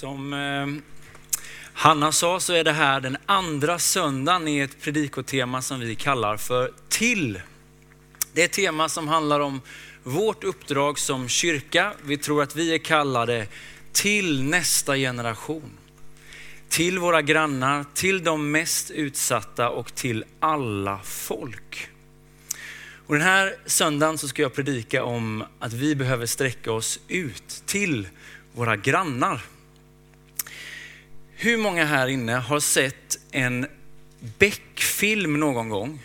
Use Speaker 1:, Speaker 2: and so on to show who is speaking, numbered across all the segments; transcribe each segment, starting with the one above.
Speaker 1: Som ehm, Hanna sa så är det här den andra söndagen i ett predikotema som vi kallar för Till. Det är ett tema som handlar om vårt uppdrag som kyrka. Vi tror att vi är kallade till nästa generation. Till våra grannar, till de mest utsatta och till alla folk. Och den här söndagen så ska jag predika om att vi behöver sträcka oss ut till våra grannar. Hur många här inne har sett en Beck-film någon gång?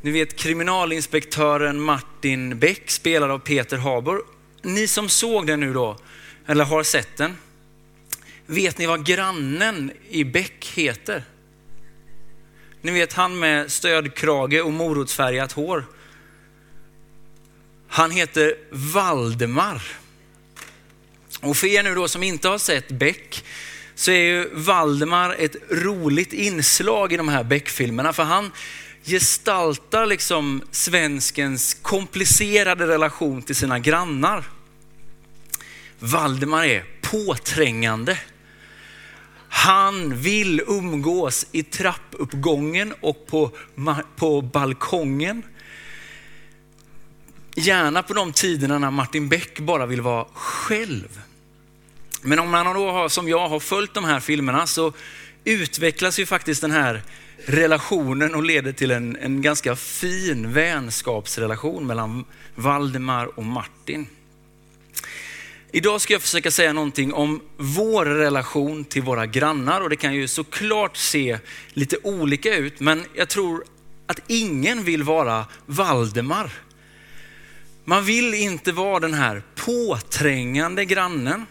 Speaker 1: Ni vet kriminalinspektören Martin Beck spelad av Peter Haber. Ni som såg den nu då, eller har sett den. Vet ni vad grannen i Beck heter? Ni vet han med stödkrage och morotsfärgat hår. Han heter Valdemar. Och för er nu då som inte har sett Beck så är ju Valdemar ett roligt inslag i de här Beck-filmerna för han gestaltar liksom svenskens komplicerade relation till sina grannar. Valdemar är påträngande. Han vill umgås i trappuppgången och på, på balkongen. Gärna på de tiderna när Martin Beck bara vill vara själv. Men om man då har, som jag har följt de här filmerna så utvecklas ju faktiskt den här relationen och leder till en, en ganska fin vänskapsrelation mellan Valdemar och Martin. Idag ska jag försöka säga någonting om vår relation till våra grannar och det kan ju såklart se lite olika ut, men jag tror att ingen vill vara Valdemar. Man vill inte vara den här påträngande grannen.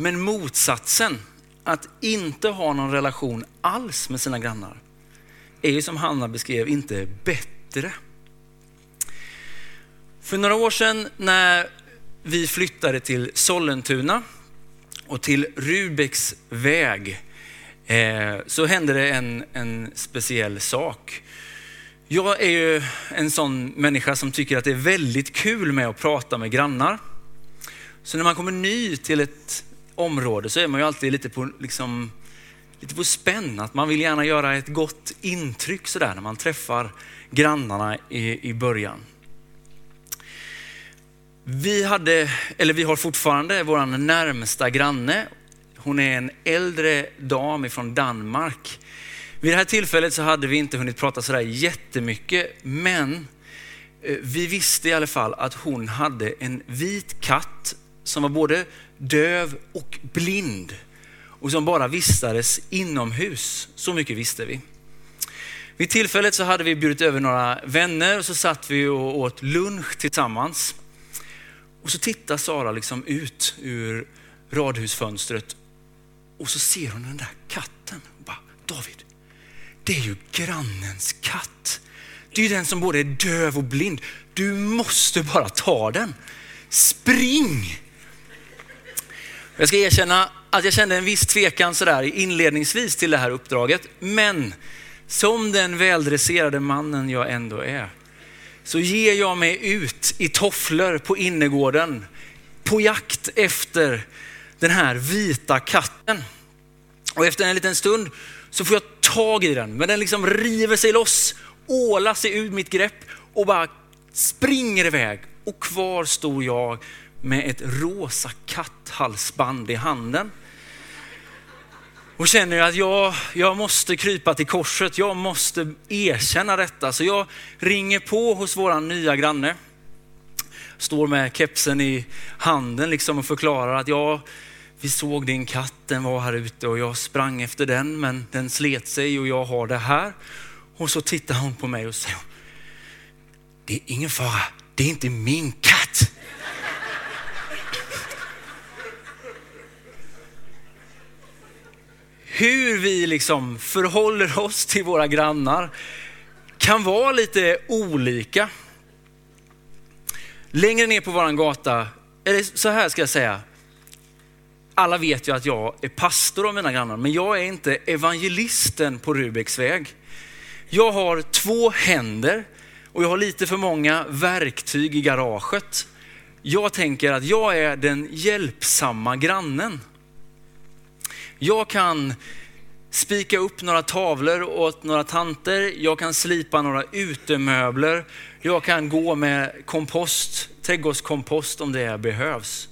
Speaker 1: Men motsatsen, att inte ha någon relation alls med sina grannar, är ju som Hanna beskrev inte bättre. För några år sedan när vi flyttade till Sollentuna och till Rubeks väg eh, så hände det en, en speciell sak. Jag är ju en sån människa som tycker att det är väldigt kul med att prata med grannar. Så när man kommer ny till ett område så är man ju alltid lite på, liksom, lite på spänn. Att man vill gärna göra ett gott intryck sådär när man träffar grannarna i, i början. Vi hade, eller vi har fortfarande vår närmsta granne. Hon är en äldre dam från Danmark. Vid det här tillfället så hade vi inte hunnit prata sådär jättemycket, men eh, vi visste i alla fall att hon hade en vit katt som var både döv och blind och som bara vistades inomhus. Så mycket visste vi. Vid tillfället så hade vi bjudit över några vänner och så satt vi och åt lunch tillsammans. Och så tittar Sara liksom ut ur radhusfönstret och så ser hon den där katten. Och bara, David, det är ju grannens katt. Det är ju den som både är döv och blind. Du måste bara ta den. Spring! Jag ska erkänna att jag kände en viss tvekan sådär inledningsvis till det här uppdraget. Men som den väldresserade mannen jag ändå är så ger jag mig ut i tofflor på innergården på jakt efter den här vita katten. Och efter en liten stund så får jag tag i den, men den liksom river sig loss, ålar sig ur mitt grepp och bara springer iväg. Och kvar står jag med ett rosa katthalsband i handen. Och känner att jag, jag måste krypa till korset, jag måste erkänna detta. Så jag ringer på hos våran nya granne. Står med kepsen i handen liksom och förklarar att jag, vi såg din katt, den var här ute och jag sprang efter den men den slet sig och jag har det här. Och så tittar hon på mig och säger, det är ingen fara, det är inte min katt. Hur vi liksom förhåller oss till våra grannar kan vara lite olika. Längre ner på våran gata, eller så här ska jag säga, alla vet ju att jag är pastor av mina grannar, men jag är inte evangelisten på Rubiks väg. Jag har två händer och jag har lite för många verktyg i garaget. jag tänker att jag är den hjälpsamma grannen. Jag kan spika upp några tavlor åt några tanter, jag kan slipa några utemöbler, jag kan gå med kompost, trädgårdskompost om det behövs.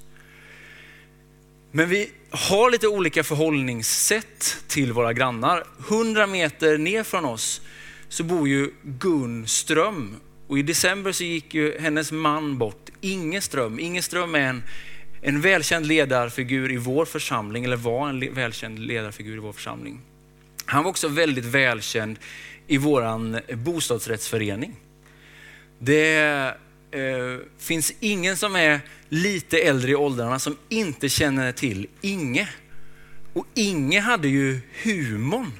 Speaker 1: Men vi har lite olika förhållningssätt till våra grannar. 100 meter ner från oss så bor ju Gun Ström och i december så gick ju hennes man bort, Inge Ström. Inge Ström är en, en välkänd ledarfigur i vår församling, eller var en välkänd ledarfigur i vår församling. Han var också väldigt välkänd i vår bostadsrättsförening. Det eh, finns ingen som är lite äldre i åldrarna som inte känner till Inge. Och Inge hade ju humorn.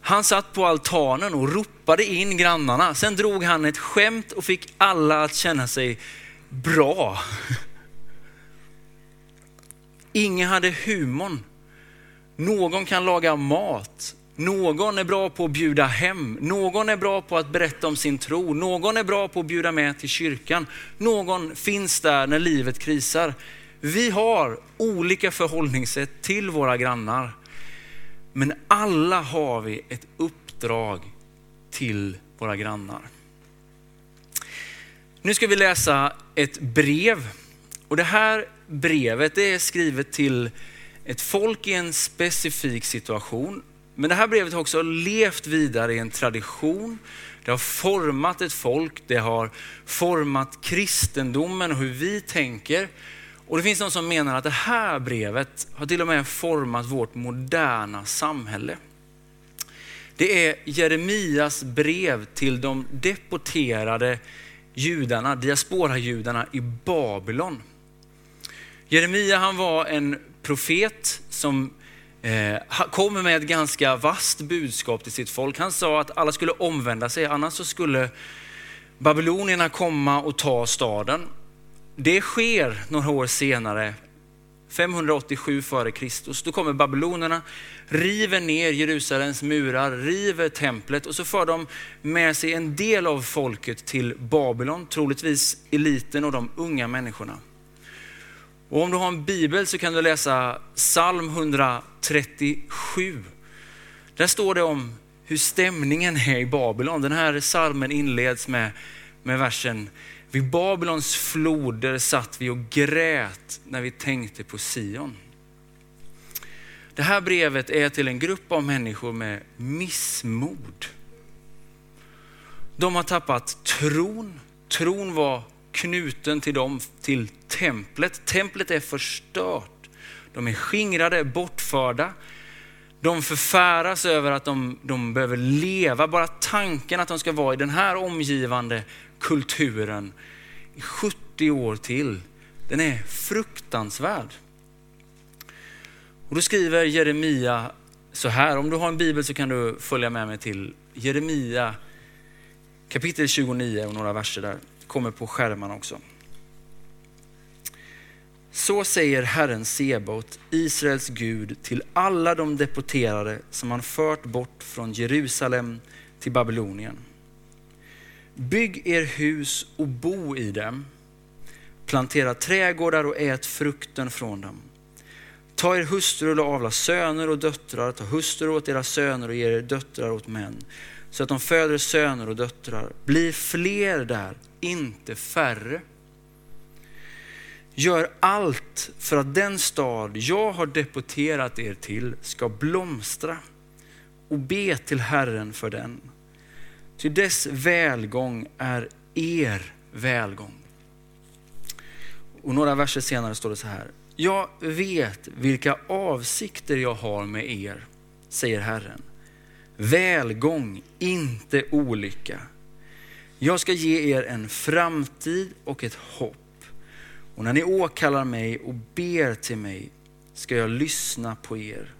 Speaker 1: Han satt på altanen och ropade in grannarna. Sen drog han ett skämt och fick alla att känna sig bra. Ingen hade humorn. Någon kan laga mat. Någon är bra på att bjuda hem. Någon är bra på att berätta om sin tro. Någon är bra på att bjuda med till kyrkan. Någon finns där när livet krisar. Vi har olika förhållningssätt till våra grannar. Men alla har vi ett uppdrag till våra grannar. Nu ska vi läsa ett brev. Och det här brevet är skrivet till ett folk i en specifik situation. Men det här brevet har också levt vidare i en tradition. Det har format ett folk, det har format kristendomen och hur vi tänker. Och det finns de som menar att det här brevet har till och med format vårt moderna samhälle. Det är Jeremias brev till de deporterade judarna, diasporajudarna i Babylon. Jeremia han var en profet som eh, kom med ett ganska vast budskap till sitt folk. Han sa att alla skulle omvända sig, annars så skulle babylonierna komma och ta staden. Det sker några år senare, 587 före Kristus. Då kommer babylonerna, river ner Jerusalems murar, river templet och så för de med sig en del av folket till Babylon, troligtvis eliten och de unga människorna. Och om du har en bibel så kan du läsa psalm 137. Där står det om hur stämningen är i Babylon. Den här psalmen inleds med, med versen vid Babylons floder satt vi och grät när vi tänkte på Sion. Det här brevet är till en grupp av människor med missmod. De har tappat tron. Tron var knuten till dem, till templet. Templet är förstört. De är skingrade, bortförda. De förfäras över att de, de behöver leva, bara tanken att de ska vara i den här omgivande kulturen i 70 år till, den är fruktansvärd. Och då skriver Jeremia så här, om du har en bibel så kan du följa med mig till Jeremia kapitel 29 och några verser där, kommer på skärmarna också. Så säger Herren Sebaot, Israels Gud, till alla de deporterade som han fört bort från Jerusalem till Babylonien. Bygg er hus och bo i dem. Plantera trädgårdar och ät frukten från dem. Ta er hustrur och avla söner och döttrar, ta hustrur åt era söner och ge er döttrar åt män, så att de föder söner och döttrar. Bli fler där, inte färre. Gör allt för att den stad jag har deporterat er till ska blomstra och be till Herren för den. Ty dess välgång är er välgång. Och några verser senare står det så här. Jag vet vilka avsikter jag har med er, säger Herren. Välgång, inte olycka. Jag ska ge er en framtid och ett hopp. Och när ni åkallar mig och ber till mig ska jag lyssna på er.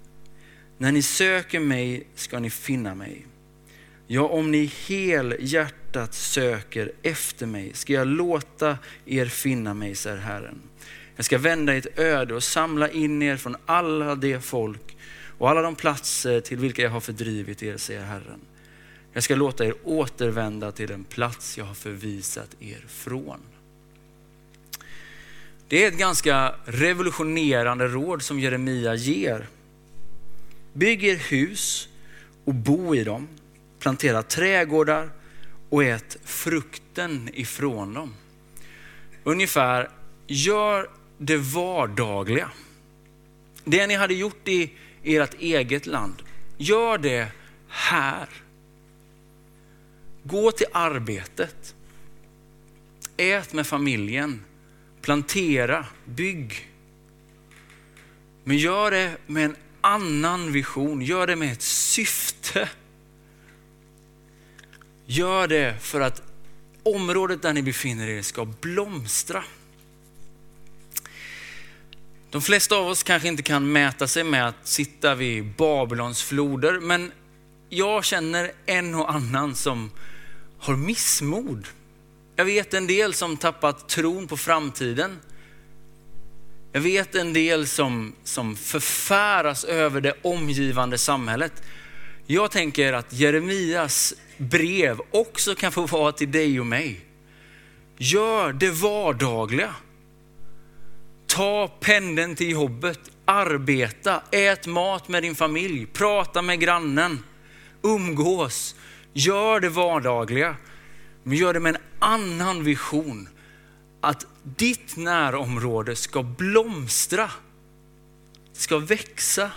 Speaker 1: När ni söker mig ska ni finna mig. Ja, om ni helhjärtat söker efter mig ska jag låta er finna mig, säger Herren. Jag ska vända ert öde och samla in er från alla de folk och alla de platser till vilka jag har fördrivit er, säger Herren. Jag ska låta er återvända till den plats jag har förvisat er från. Det är ett ganska revolutionerande råd som Jeremia ger. Bygg er hus och bo i dem. Plantera trädgårdar och ät frukten ifrån dem. Ungefär, gör det vardagliga. Det ni hade gjort i ert eget land, gör det här. Gå till arbetet. Ät med familjen. Plantera, bygg. Men gör det med en annan vision. Gör det med ett syfte. Gör det för att området där ni befinner er ska blomstra. De flesta av oss kanske inte kan mäta sig med att sitta vid Babylons floder, men jag känner en och annan som har missmod. Jag vet en del som tappat tron på framtiden. Jag vet en del som, som förfäras över det omgivande samhället. Jag tänker att Jeremias brev också kan få vara till dig och mig. Gör det vardagliga. Ta pendeln till jobbet, arbeta, ät mat med din familj, prata med grannen, umgås. Gör det vardagliga, men gör det med en annan vision. Att ditt närområde ska blomstra, ska växa.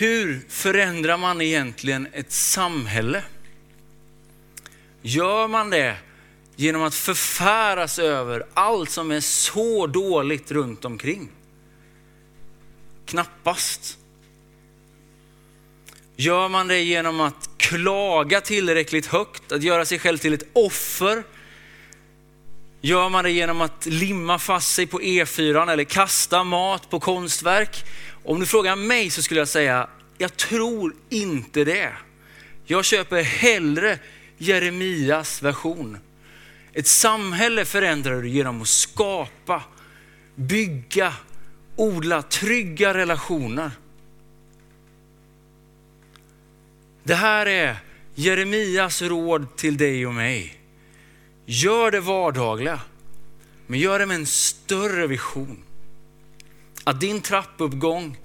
Speaker 1: Hur förändrar man egentligen ett samhälle? Gör man det genom att förfäras över allt som är så dåligt runt omkring? Knappast. Gör man det genom att klaga tillräckligt högt, att göra sig själv till ett offer? Gör man det genom att limma fast sig på E4 eller kasta mat på konstverk? Om du frågar mig så skulle jag säga, jag tror inte det. Jag köper hellre Jeremias version. Ett samhälle förändrar du genom att skapa, bygga, odla trygga relationer. Det här är Jeremias råd till dig och mig. Gör det vardagliga, men gör det med en större vision. Att din trappuppgång,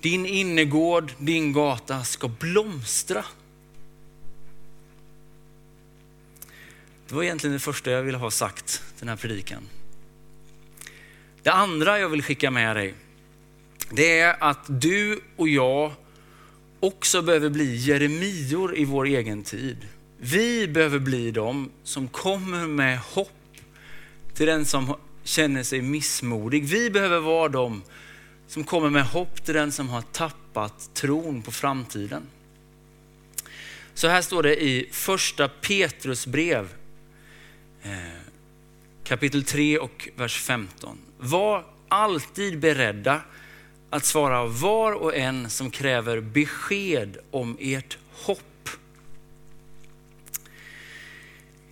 Speaker 1: din innergård, din gata ska blomstra. Det var egentligen det första jag ville ha sagt den här predikan. Det andra jag vill skicka med dig, det är att du och jag också behöver bli Jeremior i vår egen tid. Vi behöver bli de som kommer med hopp till den som känner sig missmodig. Vi behöver vara de som kommer med hopp till den som har tappat tron på framtiden. Så här står det i första Petrus brev eh, kapitel 3 och vers 15. Var alltid beredda att svara var och en som kräver besked om ert hopp.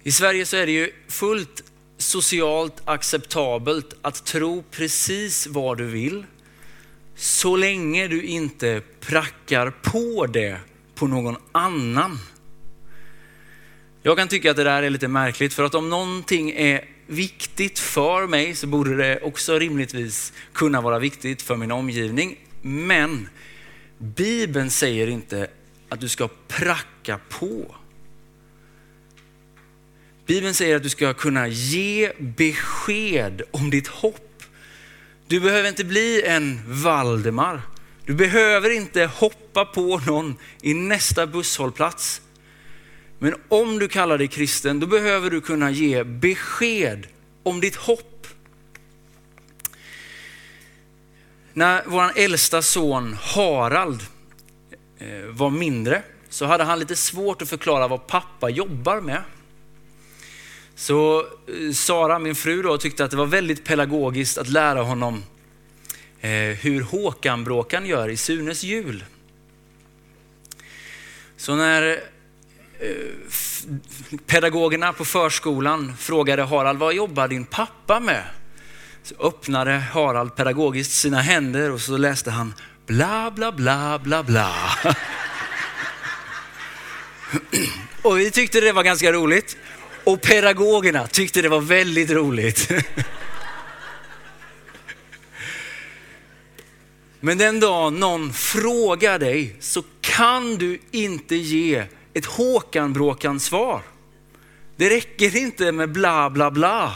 Speaker 1: I Sverige så är det ju fullt socialt acceptabelt att tro precis vad du vill så länge du inte prackar på det på någon annan. Jag kan tycka att det där är lite märkligt för att om någonting är viktigt för mig så borde det också rimligtvis kunna vara viktigt för min omgivning. Men Bibeln säger inte att du ska pracka på. Bibeln säger att du ska kunna ge besked om ditt hopp. Du behöver inte bli en Valdemar. Du behöver inte hoppa på någon i nästa busshållplats. Men om du kallar dig kristen, då behöver du kunna ge besked om ditt hopp. När vår äldsta son Harald eh, var mindre så hade han lite svårt att förklara vad pappa jobbar med. Så eh, Sara, min fru, då, tyckte att det var väldigt pedagogiskt att lära honom eh, hur Håkan-bråkan gör i Sunes jul. Så när eh, pedagogerna på förskolan frågade Harald, vad jobbar din pappa med? Så öppnade Harald pedagogiskt sina händer och så läste han bla bla bla bla bla. Och vi tyckte det var ganska roligt. Och pedagogerna tyckte det var väldigt roligt. Men den dag någon frågar dig så kan du inte ge ett Håkan-Bråkan-svar. Det räcker inte med bla bla bla.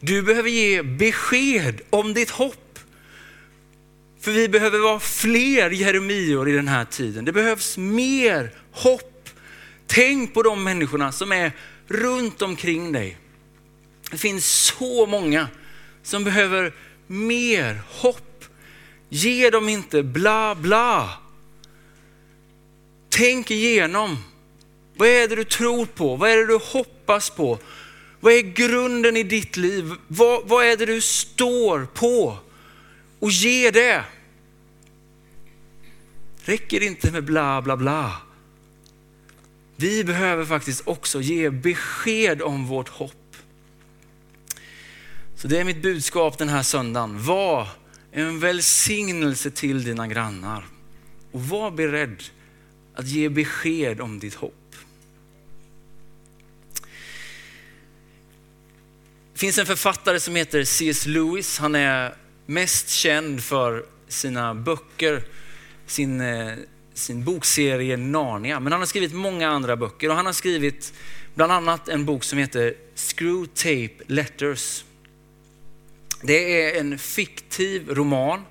Speaker 1: Du behöver ge besked om ditt hopp. För vi behöver vara fler Jeremior i den här tiden. Det behövs mer hopp. Tänk på de människorna som är runt omkring dig. Det finns så många som behöver mer hopp. Ge dem inte bla bla. Tänk igenom. Vad är det du tror på? Vad är det du hoppas på? Vad är grunden i ditt liv? Vad, vad är det du står på? Och ge det. Räcker det inte med bla bla bla. Vi behöver faktiskt också ge besked om vårt hopp. Så det är mitt budskap den här söndagen. Var en välsignelse till dina grannar och var beredd att ge besked om ditt hopp. Det finns en författare som heter C.S. Lewis. Han är mest känd för sina böcker, sin, eh, sin bokserie Narnia. Men han har skrivit många andra böcker och han har skrivit bland annat en bok som heter Screw Tape Letters. Det är en fiktiv roman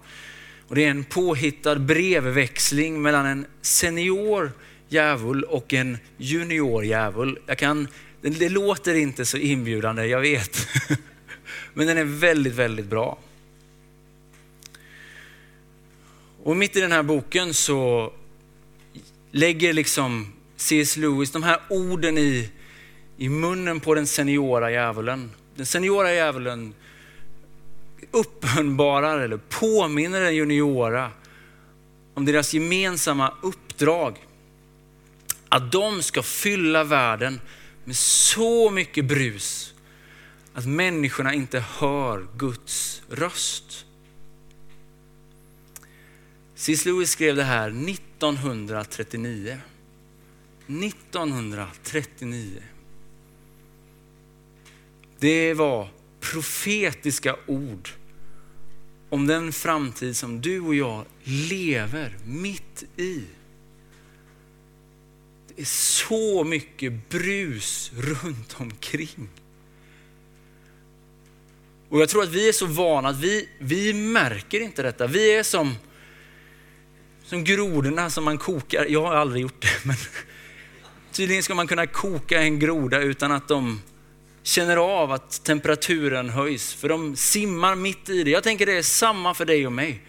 Speaker 1: och det är en påhittad brevväxling mellan en senior djävul och en junior djävul. Jag kan, det, det låter inte så inbjudande, jag vet. Men den är väldigt, väldigt bra. Och mitt i den här boken så lägger liksom C.S. Lewis de här orden i, i munnen på den seniora djävulen. Den seniora djävulen uppenbarar eller påminner den juniora om deras gemensamma uppdrag. Att de ska fylla världen med så mycket brus att människorna inte hör Guds röst. C.S. Lewis skrev det här 1939. 1939. Det var profetiska ord om den framtid som du och jag lever mitt i. Det är så mycket brus runt omkring. Och jag tror att vi är så vana att vi, vi märker inte detta. Vi är som, som grodorna som man kokar. Jag har aldrig gjort det, men tydligen ska man kunna koka en groda utan att de känner av att temperaturen höjs, för de simmar mitt i det. Jag tänker det är samma för dig och mig.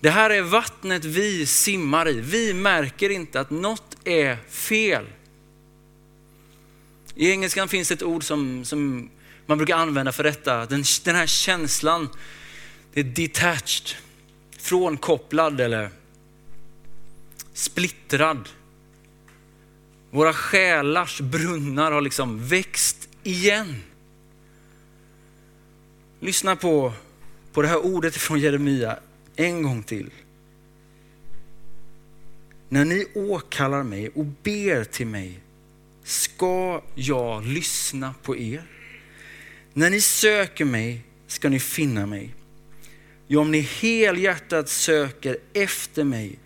Speaker 1: Det här är vattnet vi simmar i. Vi märker inte att något är fel. I engelskan finns ett ord som, som man brukar använda för detta. Den, den här känslan, det är detached, frånkopplad eller splittrad. Våra själars brunnar har liksom växt igen. Lyssna på, på det här ordet från Jeremia en gång till. När ni åkallar mig och ber till mig ska jag lyssna på er. När ni söker mig ska ni finna mig. Ja, om ni helhjärtat söker efter mig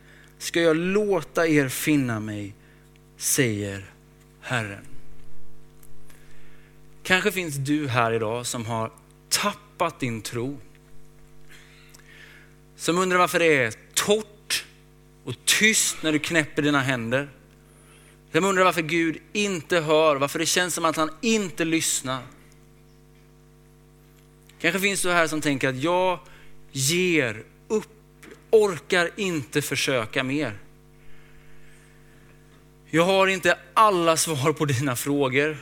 Speaker 1: ska jag låta er finna mig, säger Herren. Kanske finns du här idag som har tappat din tro. Som undrar varför det är torrt och tyst när du knäpper dina händer. Som undrar varför Gud inte hör, varför det känns som att han inte lyssnar. Kanske finns du här som tänker att jag ger orkar inte försöka mer. Jag har inte alla svar på dina frågor.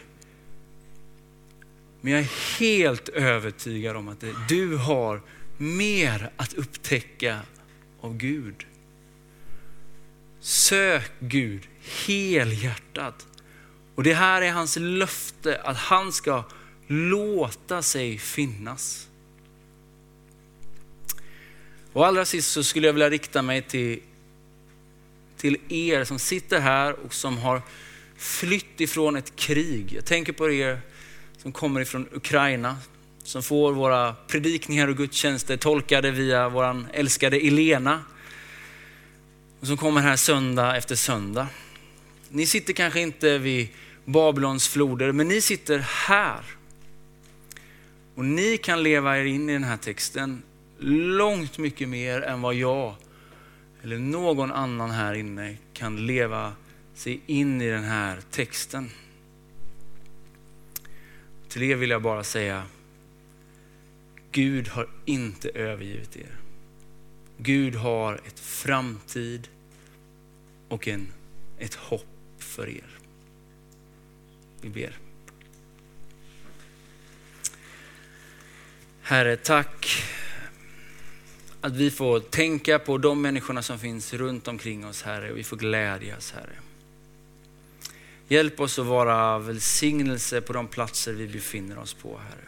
Speaker 1: Men jag är helt övertygad om att du har mer att upptäcka av Gud. Sök Gud helhjärtat. Och det här är hans löfte att han ska låta sig finnas. Och allra sist så skulle jag vilja rikta mig till, till er som sitter här och som har flytt ifrån ett krig. Jag tänker på er som kommer ifrån Ukraina, som får våra predikningar och gudstjänster tolkade via vår älskade Elena. Och som kommer här söndag efter söndag. Ni sitter kanske inte vid Babylons floder, men ni sitter här. Och ni kan leva er in i den här texten långt mycket mer än vad jag eller någon annan här inne kan leva sig in i den här texten. Till er vill jag bara säga, Gud har inte övergivit er. Gud har ett framtid och en, ett hopp för er. Vi ber. Herre, tack att vi får tänka på de människorna som finns runt omkring oss, Herre, och vi får glädjas, Herre. Hjälp oss att vara välsignelse på de platser vi befinner oss på, Herre.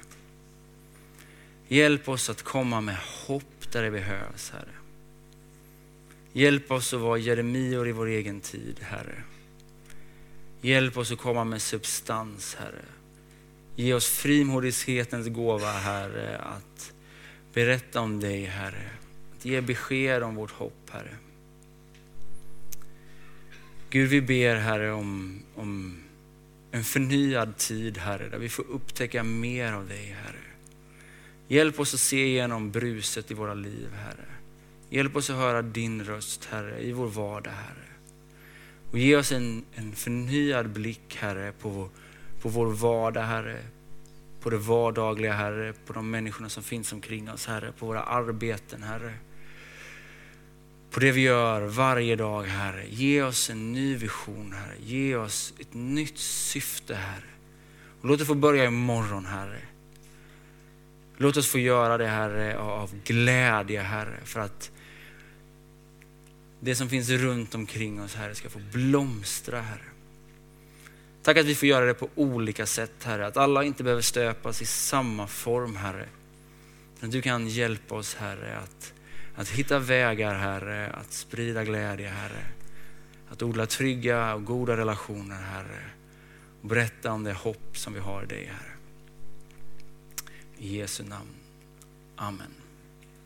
Speaker 1: Hjälp oss att komma med hopp där det behövs, Herre. Hjälp oss att vara Jeremior i vår egen tid, Herre. Hjälp oss att komma med substans, Herre. Ge oss frimodighetens gåva, Herre, att berätta om dig, Herre. Ge besked om vårt hopp, Herre. Gud, vi ber, Herre, om, om en förnyad tid, Herre, där vi får upptäcka mer av dig, Herre. Hjälp oss att se igenom bruset i våra liv, Herre. Hjälp oss att höra din röst, Herre, i vår vardag, Herre. Och ge oss en, en förnyad blick, Herre, på, på vår vardag, Herre. På det vardagliga, Herre. På de människorna som finns omkring oss, Herre. På våra arbeten, Herre. På det vi gör varje dag, Herre. Ge oss en ny vision, Herre. Ge oss ett nytt syfte, Herre. Och låt det få börja imorgon, Herre. Låt oss få göra det, Herre, av glädje, Herre. För att det som finns runt omkring oss, Herre, ska få blomstra, Herre. Tack att vi får göra det på olika sätt, Herre. Att alla inte behöver stöpas i samma form, Herre. Men du kan hjälpa oss, Herre, att, att hitta vägar, Herre, att sprida glädje, Herre. Att odla trygga och goda relationer, Herre. Och berätta om det hopp som vi har i dig, Herre. I Jesu namn. Amen.